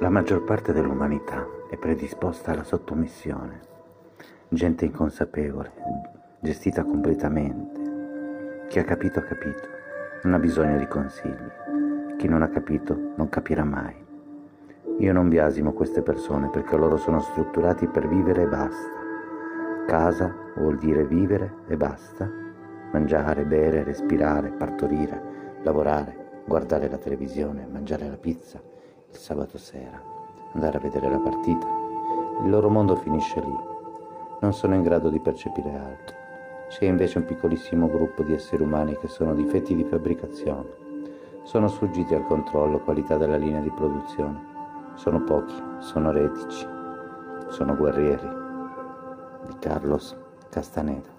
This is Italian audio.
La maggior parte dell'umanità è predisposta alla sottomissione, gente inconsapevole, gestita completamente. Chi ha capito ha capito, non ha bisogno di consigli. Chi non ha capito non capirà mai. Io non biasimo queste persone perché loro sono strutturati per vivere e basta. Casa vuol dire vivere e basta. Mangiare, bere, respirare, partorire, lavorare, guardare la televisione, mangiare la pizza sabato sera, andare a vedere la partita. Il loro mondo finisce lì. Non sono in grado di percepire altro. C'è invece un piccolissimo gruppo di esseri umani che sono difetti di fabbricazione. Sono sfuggiti al controllo qualità della linea di produzione. Sono pochi, sono retici, sono guerrieri. Di Carlos Castaneda.